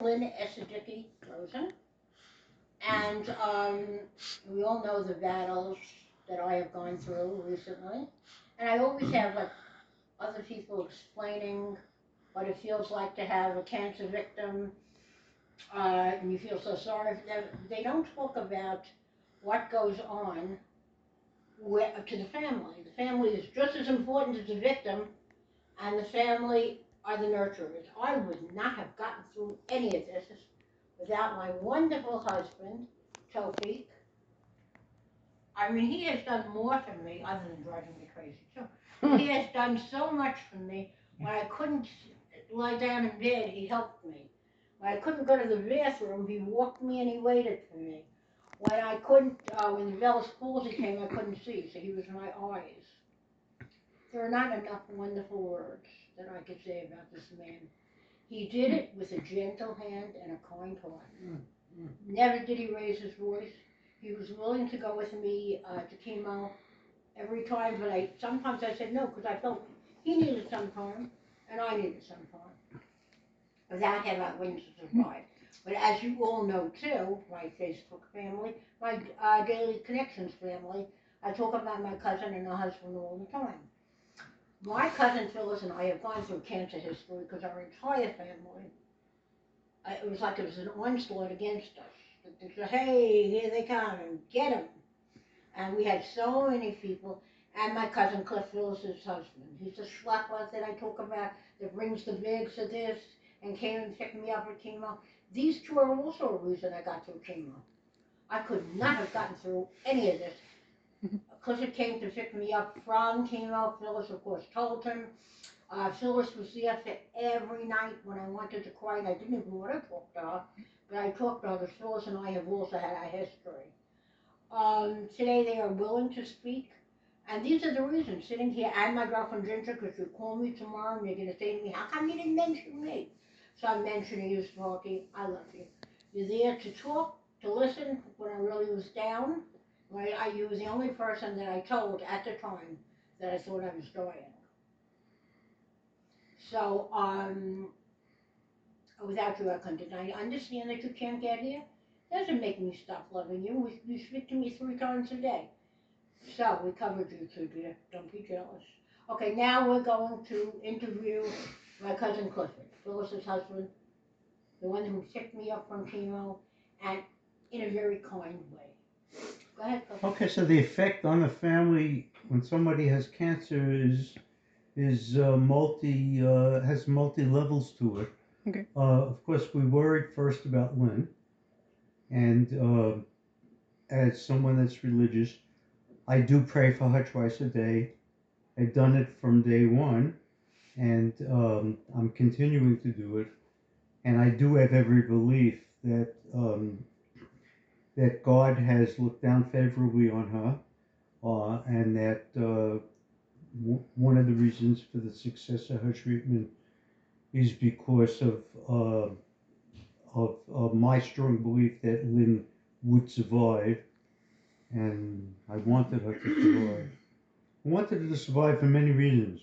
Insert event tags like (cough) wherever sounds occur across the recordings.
Lynn Esadicki Rosen. And um, we all know the battles that I have gone through recently. And I always have like other people explaining what it feels like to have a cancer victim. Uh, and you feel so sorry. They don't talk about what goes on with, to the family. The family is just as important as the victim, and the family are the nurturers. I would not have gotten through any of this without my wonderful husband, Tofik. I mean, he has done more for me, other than driving me crazy too. he has done so much for me. When I couldn't lie down in bed, he helped me. When I couldn't go to the bathroom, he walked me and he waited for me. When I couldn't, uh, when the Bell's palsy came, I couldn't see, so he was my eyes. There are not enough wonderful words that I could say about this man. He did it with a gentle hand and a kind heart. Never did he raise his voice. He was willing to go with me uh, to chemo every time, but I sometimes I said no because I felt he needed some time and I needed some time. Without him, I wouldn't survive. But as you all know too, my Facebook family, my uh, Daily Connections family, I talk about my cousin and her husband all the time. My cousin Phyllis and I have gone through cancer history because our entire family, uh, it was like it was an onslaught against us. They said, hey, here they come, and get them. And we had so many people, and my cousin Cliff Phyllis's husband. He's the schlepper that I talk about that brings the bags of this and came and picked me up for chemo. These two are also a reason I got through chemo. I could not have gotten through any of this. Clifford came to pick me up from chemo. Phyllis, of course, told him. Uh, Phyllis was there for every night when I wanted to cry, and I didn't even want to talk to her, but I talked to her because Phyllis and I have also had a history. Um, today they are willing to speak, and these are the reasons. Sitting here, and my girlfriend Ginger, because you call me tomorrow and you're going to say to me, how come you didn't mention me? So I'm mentioning you, Sparky. I love you. You're there to talk, to listen when I really was down. Right, I, you was the only person that I told at the time that I thought I was dying. So, um, without you, I couldn't. I understand that you can't get here. Doesn't make me stop loving you. You, you speak to me three times a day. So, we covered you too, dear. Don't be jealous. Okay, now we're going to interview my cousin Clifford, Phyllis's husband, the one who picked me up from chemo, and in a very kind way. Go ahead, Clifford. Okay, so the effect on the family when somebody has cancer is is uh, multi uh, has multi levels to it. Okay. Uh, of course, we worried first about Lynn, and uh, as someone that's religious, I do pray for her twice a day. I've done it from day one, and um, I'm continuing to do it. And I do have every belief that um, that God has looked down favorably on her, uh, and that uh, w- one of the reasons for the success of her treatment is because of uh, of, of my strong belief that Lynn would survive, and I wanted her to survive. I wanted her to survive for many reasons.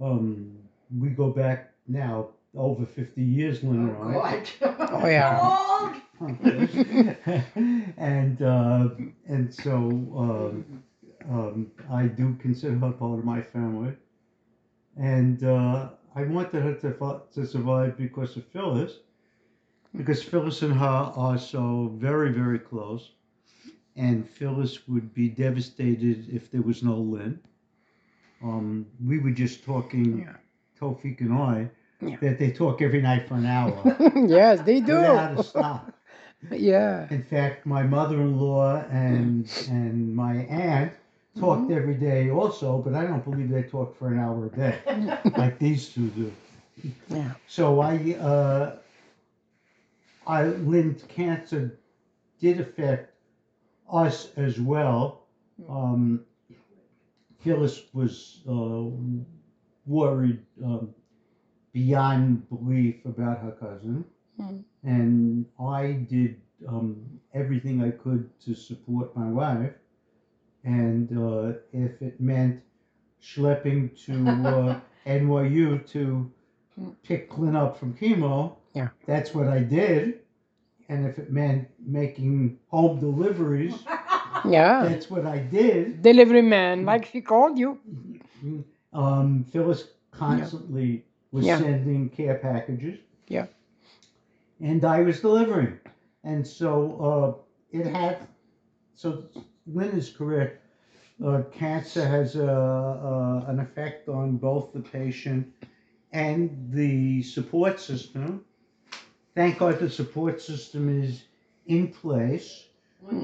Um, we go back now over 50 years, Lynn and I. God. Oh, yeah. Old. (laughs) and uh, and so um, um, I do consider her part of my family, and uh, I wanted her to to survive because of Phyllis, because Phyllis and her are so very very close, and Phyllis would be devastated if there was no Lynn. Um, we were just talking, Yeah. Tofik and I, Yeah. that they talk every night for an hour (laughs) yes, they do. without a stop. Yeah. In fact, my mother-in-law and (clears throat) and my aunt talked every day also, but I don't believe they talked for an hour a day (laughs) like these two do. Yeah. So I, uh, I Lynn's cancer did affect us as well. Um, Phyllis was uh, worried um, beyond belief about her cousin, Hmm. And I did um, everything I could to support my wife. And uh, if it meant schlepping to (laughs) uh, NYU to pick Clint up from chemo, Yeah. That's what I did. And if it meant making home deliveries, (laughs) Yeah. that's what I did. Delivery man, like she called you. Um, Phyllis constantly was Yeah. sending care packages. Yeah. And I was delivering. And so uh, it had, so Lynn is correct. Uh, cancer has a, a, an effect on both the patient and the support system. Thank God the support system is in place.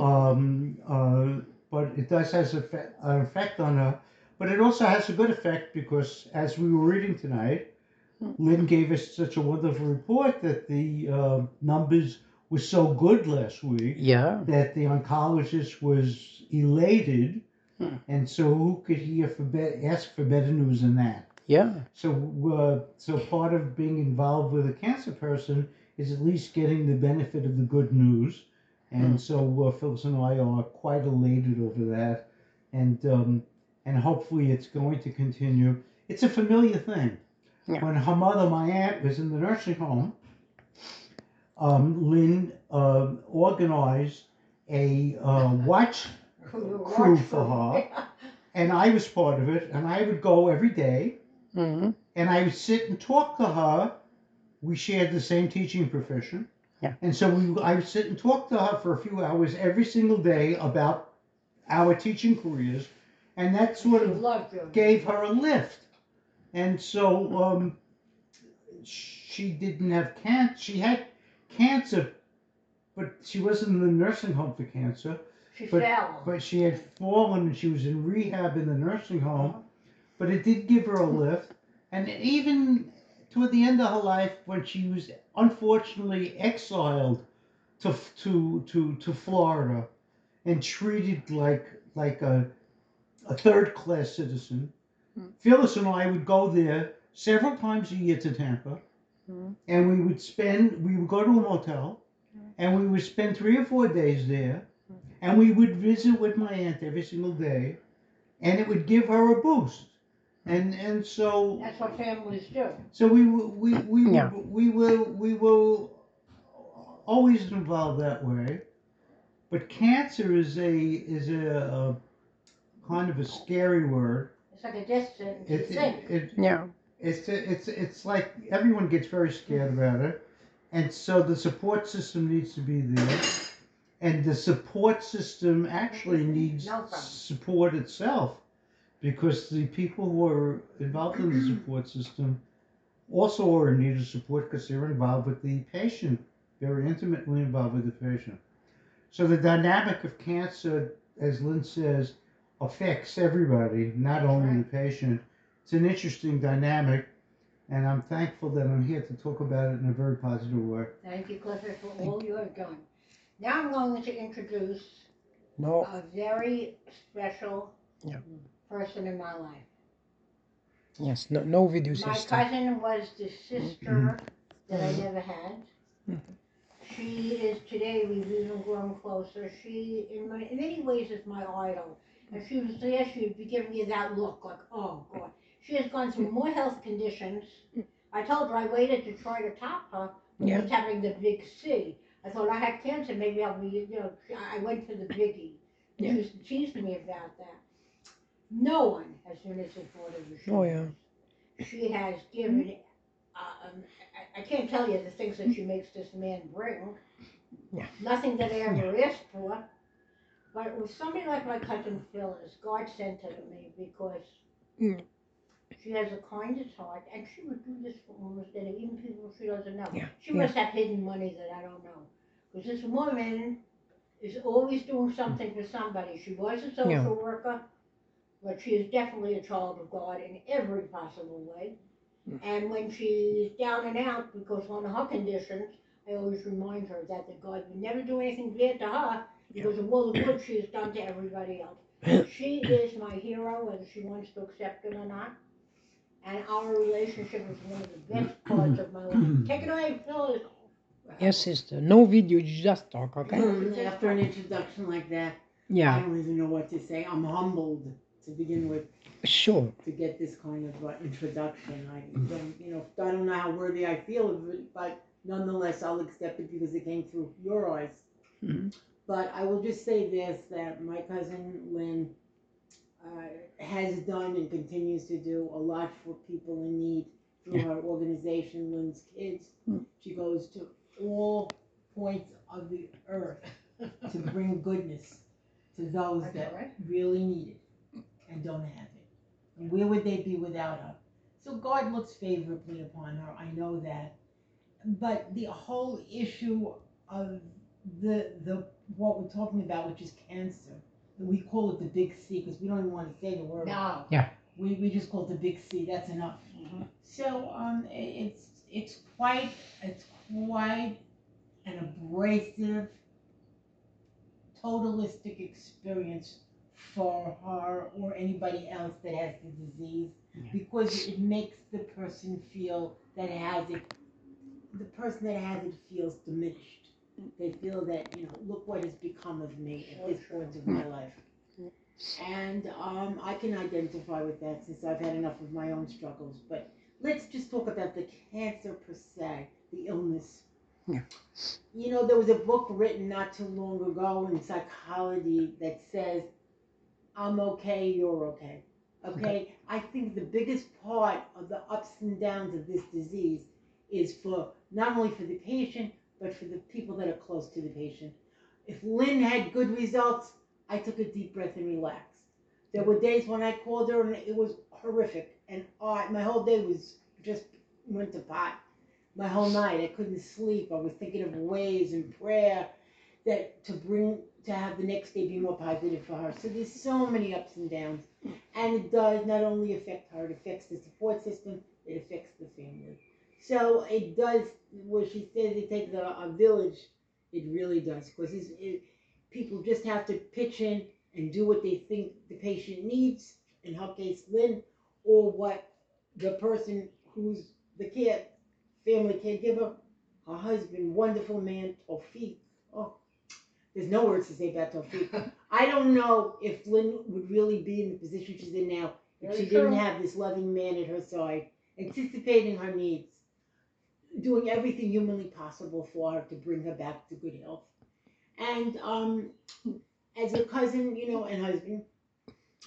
Um, uh, but it does has effect, an effect on her. But it also has a good effect because, as we were reading tonight, Lynn gave us such a wonderful report that the uh, numbers were so good last week Yeah. that the oncologist was elated, Hmm. and so who could hear for be- ask for better news than that? Yeah. So, uh, so part of being involved with a cancer person is at least getting the benefit of the good news, and Hmm. so uh, Phyllis and I are quite elated over that, and um, and hopefully it's going to continue. It's a familiar thing. When her mother, my aunt, was in the nursing home, um, Lynn uh, organized a (laughs) uh, watch crew for her. and I was part of it, and I would go every day, hmm and I would sit and talk to her. We shared the same teaching profession, Yeah. and so we, I would sit and talk to her for a few hours every single day about our teaching careers, and that sort of gave her a lift. And so um, she didn't have cancer. She had cancer, but she wasn't in the nursing home for cancer. She but- fell. But she had fallen and she was in rehab in the nursing home. But it did give her a lift. And even toward the end of her life, when she was unfortunately exiled to to to, to Florida and treated like like a a third class citizen, Hmm. Phyllis and I would go there several times a year to Tampa, Hmm. and we would spend we would go to a motel, and we would spend three or four days there, and we would visit with my aunt every single day, and it would give her a boost, and and so That's what families do. so we we we Yeah. will we will we will always involved that way, but cancer is a is a, a kind of a scary word. It's like a death sentence. It, think. it, it, Yeah. it's it's it's like everyone gets very scared about it, and so the support system needs to be there, and the support system actually needs No problem. support itself, because the people who are involved in the (clears throat) support system also are in need of support because they're involved with the patient, very intimately involved with the patient. So the dynamic of cancer, as Lynn says, affects everybody, not That's only right. the patient. It's an interesting dynamic, and I'm thankful that I'm here to talk about it in a very positive way. Thank you, Clifford, for all you have done. Now I'm going to introduce No. a very special Yeah. person in my life. Yes. No. No video My system. cousin was the sister that I never had. Mhm. She is today. We've even grown closer. She, in, my, in many ways, is my idol. And she was there. She would be giving you that look, like, oh God. She has gone through more health conditions. I told her I waited to try to top her. When Yeah. was having the big C. I thought I had cancer. Maybe I'll be, you know. I went for the biggie. Yeah. She was teasing me about that. No one has been as supportive as she Oh, yeah. She has given. Uh, um, I, I can't tell you the things that she makes this man bring. Yeah. Nothing that I ever asked for. But with somebody like my cousin Phyllis, God sent her to me because Mm. she has the kindest heart, and she would do this for almost any, even people she doesn't know. Yeah, She yeah. must have hidden money that I don't know. Because this woman is always doing something for somebody. She was a social Yeah. worker, but she is definitely a child of God in every possible way. Mm. And when she's down and out because one of her conditions, I always remind her that the God would never do anything bad to her because of all the good she has done to everybody else. (coughs) She is my hero, whether she wants to accept it or not. And our relationship is one of the best (coughs) parts of my life. Take it away, Phyllis. Yes, sister. No video. You just talk. Okay. After an introduction like that, yeah. I don't even know what to say. I'm humbled to begin with Sure. to get this kind of uh, introduction. I don't, you know, I don't know how worthy I feel of it, but nonetheless, I'll accept it because it came through your eyes. Mhm. But I will just say this: that my cousin Lynn uh, has done and continues to do a lot for people in need through Yeah. her organization, Lynn's Kids. Mm. She goes to all points of the earth to bring goodness to those that right. really need it and don't have it. And where would they be without her? So God looks favorably upon her. I know that. But the whole issue of the the what we're talking about, which is cancer, we call it the big C because we don't even want to say the word. No. Yeah. We, we just call it the big C. That's enough. Mhm. So um, i- it's it's quite it's quite an abrasive, totalistic experience for her or anybody else that has the disease Yeah. because it makes the person feel that has it. The person that has it feels diminished. They feel that you know, look what has become of me at this point of my life. And um, I can identify with that since I've had enough of my own struggles. But let's just talk about the cancer per se, the illness. Yeah. You know, there was a book written not too long ago in psychology that says, I'm okay, you're okay. Okay? I think the biggest part of the ups and downs of this disease is for not only for the patient, but for the people that are close to the patient. If Lynn had good results, I took a deep breath and relaxed. There were days when I called her and it was horrific, and I, my whole day was just went to pot. My whole night, I couldn't sleep. I was thinking of ways and prayer that to bring to have the next day be more positive for her. So there's so many ups and downs, and it does not only affect her; it affects the support system. It affects the family. So it does. Where she says it takes a, a village, it really does because it, people just have to pitch in and do what they think the patient needs, in her case, Lynn, or what the person who's the care, family caregiver, her her husband, wonderful man, Tofik. Oh, there's no words to say about Tofik. (laughs) I don't know if Lynn would really be in the position she's in now if Very she didn't have this loving man at her side, anticipating her needs, doing everything humanly possible for her to bring her back to good health. And um, as a cousin, you know, and husband,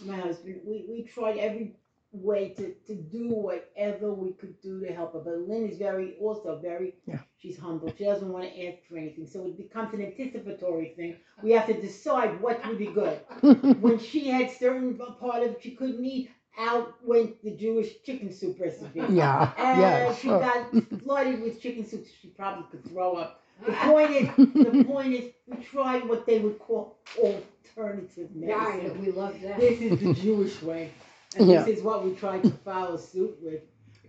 my husband, we, we tried every way to, to do whatever we could do to help her. But Lynn is very, also very, Yeah. she's humble. She doesn't want to ask for anything. So it becomes an anticipatory thing. We have to decide what would be good. (laughs) When she had certain part of she couldn't eat, out went the Jewish chicken soup recipe. (laughs) yeah, And yeah, she sure. got flooded with chicken soup. She probably could throw up. The point is, the (laughs) point is, we tried what they would call alternative Yeah, medicine. we love that. This is the Jewish way, and Yeah. this is what we tried to follow suit with.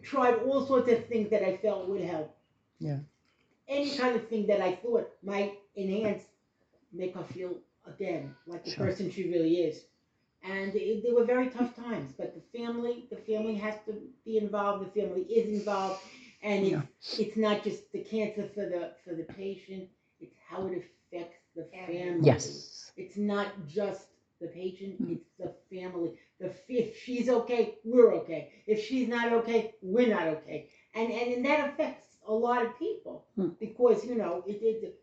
Tried all sorts of things that I felt would help. Yeah. Any kind of thing that I thought might enhance, make her feel again like the Sure. person she really is. And it, they were very tough times, but the family, the family has to be involved. The family is involved, and it's Yeah. it's not just the cancer for the for the patient; it's how it affects the Family. family. Yes. It's not just the patient; Mm. it's the family. The if she's okay, we're okay. If she's not okay, we're not okay. And and, and that affects a lot of people Mm. because you know it, it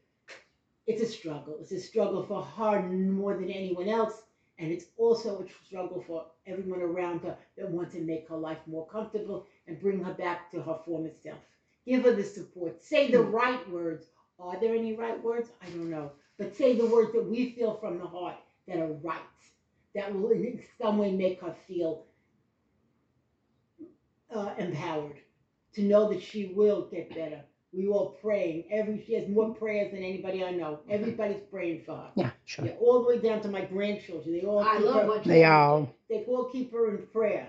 it's a struggle. It's a struggle for her more than anyone else. And it's also a struggle for everyone around her that wants to make her life more comfortable and bring her back to her former self. Give her the support. Say the right words. Are there any right words? I don't know. But say the words that we feel from the heart that are right, that will in some way make her feel uh, empowered to know that she will get better. We all praying. Every she has more mm-hmm. prayers than anybody I know. Mm-hmm. Everybody's praying for her. Yeah, sure. Yeah, all the way down to my grandchildren. They all I keep love her, what They all. they all keep her in prayer.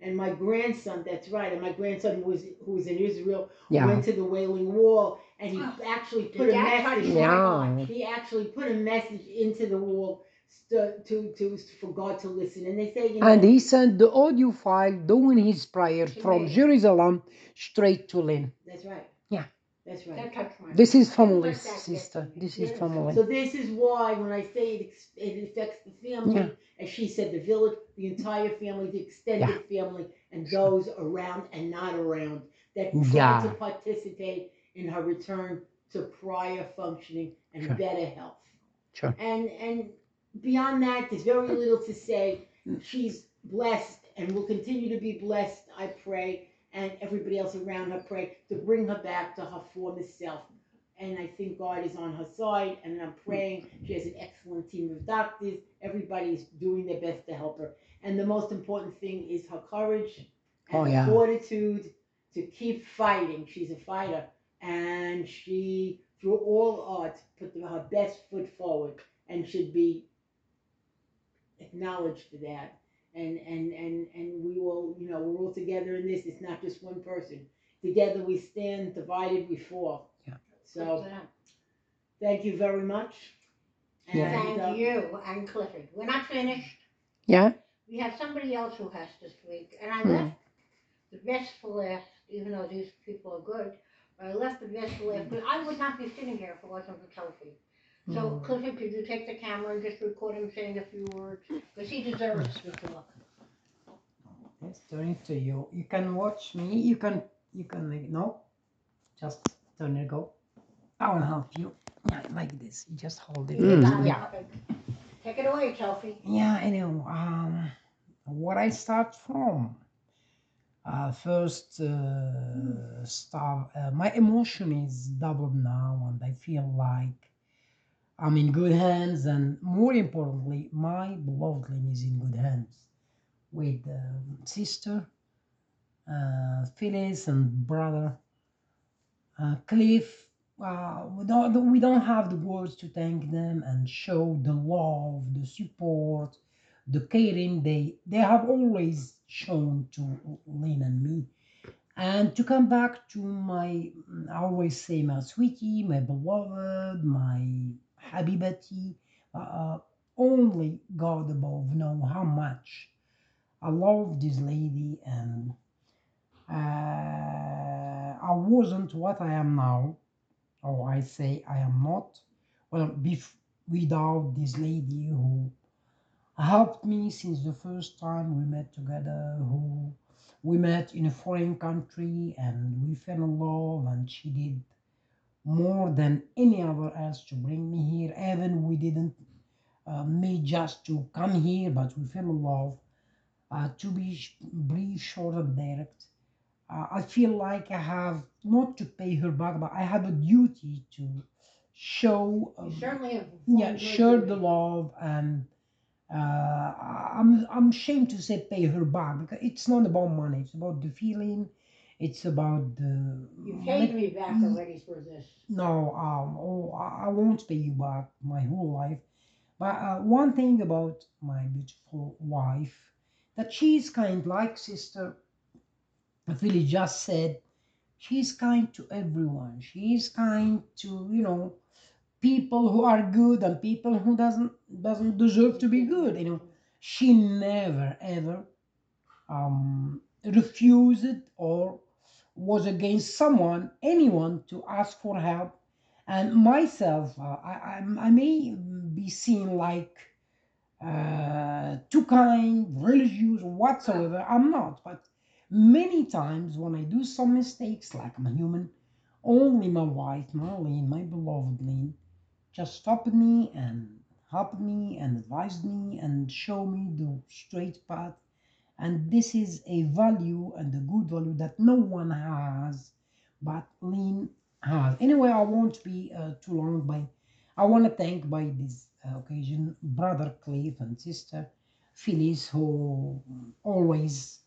And my grandson, that's right, and my grandson was who was in Israel Yeah. went to the Wailing Wall and he Oh, actually put a message. my Yeah. He actually put a message into the wall to, to, to for God to listen. And they say, you know, And he sent the audio file doing his prayer from. Jerusalem straight to Lynn. that's right. Yeah. That's right. That touched my This is family, Let sister. to. This is Yeah. family. So this is why when I say it, it affects the family, Yeah. as she said, the village, the entire family, the extended family, and those around and not around that try Yeah. to participate in her return to prior functioning and Sure. better health. Sure. And and beyond that, there's very little to say. Mm. She's blessed and will continue to be blessed, I pray, and everybody else around her pray to bring her back to her former self. And I think God is on her side, and I'm praying. She has an excellent team of doctors. Everybody's doing their best to help her. And the most important thing is her courage oh, and Oh, her yeah. fortitude to keep fighting. She's a fighter, and she, through all odds, put her best foot forward, and should be acknowledged for that. And and and and we will, you know, we're all together in this. It's not just one person. Together we stand. Divided we fall. Yeah. So thank you very much. Yeah. And, uh, Thank you and Clifford. We're not finished. Yeah? We have somebody else who has to speak, and I Hmm. left the best for last, even though these people are good. But I left the best for last, but I would not be sitting here if it wasn't for Tofi. So Mm. Clifford, could you take the camera and just record him saying a few words? Because he deserves to talk. Let's turn it to you. You can watch me. You can, you can, like, no? Just turn it, go. I will help you. Yeah, like this. You just hold it. You got it. Yeah. Take it away, Tofi. Yeah, I know. Um, what I start from. Uh, first, uh, start. Uh, my emotion is doubled now, and I feel like I'm in good hands, and more importantly, my beloved Lynn is in good hands with um, sister, uh, Phyllis, and brother uh, Cliff. Uh, we don't we don't have the words to thank them and show the love, the support, the caring they they have always shown to Lynn and me. And to come back to my, I always say my sweetie, my beloved, my habibati, uh, only God above know how much I love this lady and uh, I wasn't what I am now, or I say I am not. Well, bef- without this lady who helped me since the first time we met together, who we met in a foreign country and we fell in love, and she did more than any other else to bring me here. Even we didn't uh, meet just to come here, but we fell in love. Uh, to be brief, short, and direct, uh, I feel like I have not to pay her back, but I have a duty to show. Um, yeah, share the love and uh, I'm I'm ashamed to say pay her back because it's not about money. It's about the feeling. It's about the. You paid me back already for this. No, um, oh, I I won't pay you back my whole life. But uh, one thing about my beautiful wife, that she's kind like sister Philly just said, she's kind to everyone. She's kind to you know people who are good and people who doesn't doesn't deserve to be good. You know, she never ever um, refused or was against someone, anyone, to ask for help. And myself, uh, I, I, may be seen like uh, too kind, religious, whatsoever. I'm not. But many times when I do some mistakes, like I'm a human, only my wife, Marlene, my beloved Lynn, just stopped me and helped me and advised me and showed me the straight path. And this is a value and a good value that no one has, but Lynn has. Anyway, I won't be uh, too long. By I want to thank by this uh, occasion brother Cliff and sister Phyllis, who always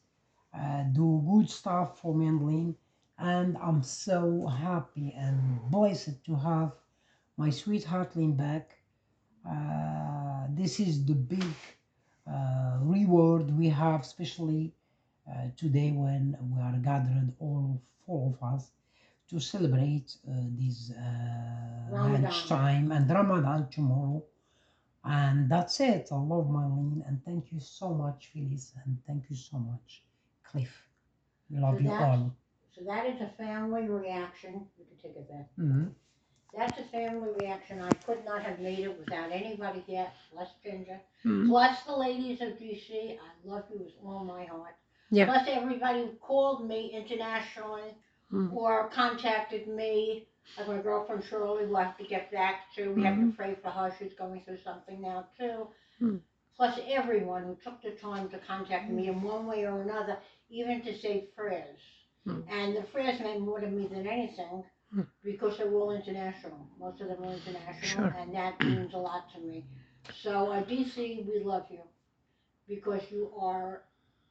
uh, do good stuff for me and Lynn. And I'm so happy and blessed to have my sweetheart Lynn back. Uh, this is the big reward we have, especially uh, today when we are gathered, all four of us, to celebrate uh, this uh, lunchtime and Ramadan tomorrow. And that's it. I love Marlene and thank you so much, Phyllis, and thank you so much, Cliff. We love So you all. So that is a family reaction. You can take it back. Mhm. That's a family reaction. I could not have made it without anybody here, plus Ginger, Mhm. plus the ladies of DC. I love you with all my heart. Yeah. Plus everybody who called me internationally Mhm. or contacted me Like my girlfriend Shirley will have to get back to. We have to pray for her. She's going through something now too. Mm. Plus everyone who took the time to contact me in one way or another, even to say prayers. Mm. And the prayers meant more to me than anything Mm. Because they're all international. Most of them are international, Sure. and that (clears throat) means a lot to me. So, uh, DC, we love you because you are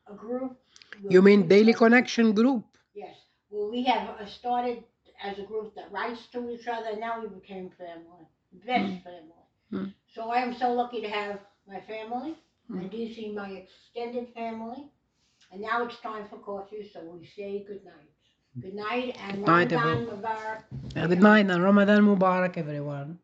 a group. where You mean we Daily Connection Group? Yes. Well, we have uh, started as a group that writes to each other, and now we became family, best family. Mm. So I am so lucky to have my family, Hmm. and DC my extended family, and now it's time for coffee, so we say good night. Good night, and night, Ramadan Mubarak. Good night and Ramadan Mubarak, everyone.